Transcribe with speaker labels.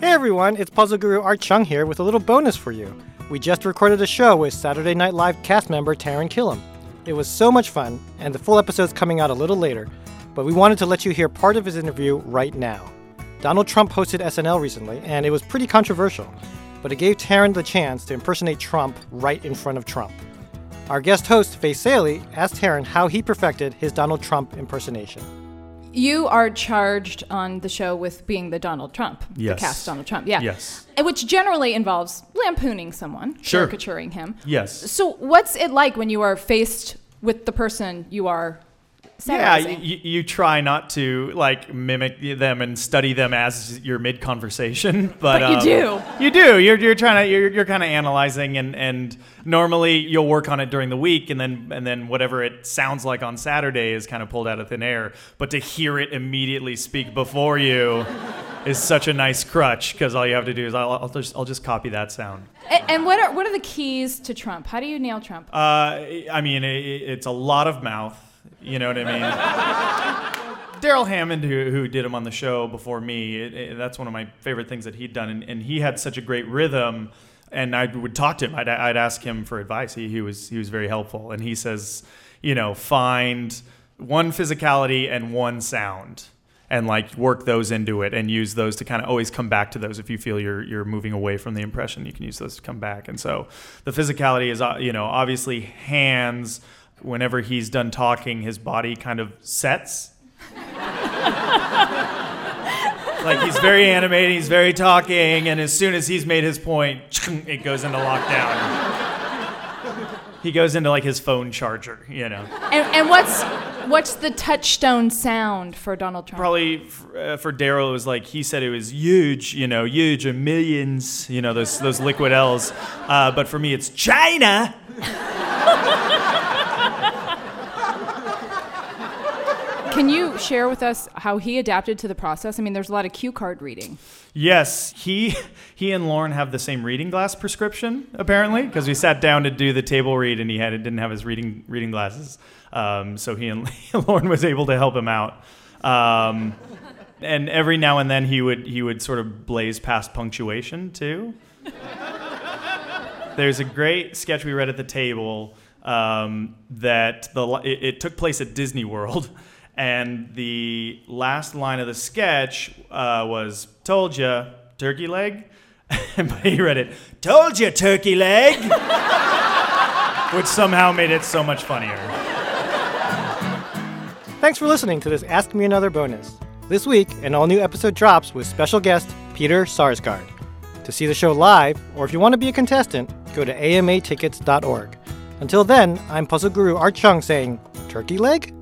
Speaker 1: Hey everyone, it's Puzzle Guru Art Chung here with a little bonus for you. We just recorded a show with Saturday Night Live cast member Taran Killam. It was so much fun, and the full episode's coming out a little later, but we wanted to let you hear part of his interview right now. Donald Trump hosted SNL recently, and it was pretty controversial, but it gave Taran the chance to impersonate Trump right in front of Trump. Our guest host, Faith Salie, asked Taran how he perfected his Donald Trump impersonation.
Speaker 2: You are charged on the show with being the Donald Trump,
Speaker 3: Yes.
Speaker 2: the cast Donald Trump, yeah.
Speaker 3: Yes.
Speaker 2: Which generally involves lampooning someone,
Speaker 3: Sure.
Speaker 2: caricaturing him.
Speaker 3: Yes.
Speaker 2: So, what's it like when you are faced with the person you are
Speaker 3: Yeah, you, you try not to like mimic them and study them as you're mid conversation, but,
Speaker 2: But you
Speaker 3: um,
Speaker 2: do.
Speaker 3: You do. You're, you're trying to. You're, you're kind of analyzing, and, and normally you'll work on it during the week, and then and then whatever it sounds like on Saturday is kind of pulled out of thin air. But to hear it immediately speak before you is such a nice crutch because all you have to do is I'll, I'll just I'll just copy that sound.
Speaker 2: A- and what are what are the keys to Trump? How do you nail Trump?
Speaker 3: Uh, I mean, it, it's a lot of mouth. You know what I mean? Darrell Hammond, who, who did him on the show before me, it, it- that's one of my favorite things that he'd done. And, and he had such a great rhythm. And I would talk to him. I'd, I'd ask him for advice. He, he was he was very helpful. And he says, you know, find one physicality and one sound, and like work those into it, and use those to kind of always come back to those. If you feel you're you're moving away from the impression, you can use those to come back. And so, the physicality is uh, you know obviously hands. Whenever he's done talking, his body kind of sets like he's very animated, he's very talking, and as soon as he's made his point, it goes into lockdown. He goes into like his phone charger, you know.
Speaker 2: and, and what's what's the touchstone sound for Donald Trump?
Speaker 3: Probably f- uh, for Darrell, it was like he said it was huge, you know, huge or millions, you know, those those liquid L's. Uh, but for me, it's China.
Speaker 2: Can you share with us how he adapted to the process? I mean, there's a lot of cue card reading.
Speaker 3: Yes, he he and Lorne have the same reading glass prescription apparently because we sat down to do the table read and he had didn't have his reading reading glasses, um, so he and Lorne was able to help him out. Um, and every now and then he would he would sort of blaze past punctuation too. There's a great sketch we read at the table um, that the it, it took place at Disney World, and the last line of the sketch uh, was "Told ya, turkey leg," but he read it "Told ya, turkey leg," which somehow made it so much funnier.
Speaker 1: Thanks for listening to this Ask Me Another bonus. This week, an all new episode drops with special guest Peter Sarsgaard. To see the show live, or if you want to be a contestant, go to amatickets.org. Until then, I'm Puzzle Guru Art Chung saying, Turkey leg?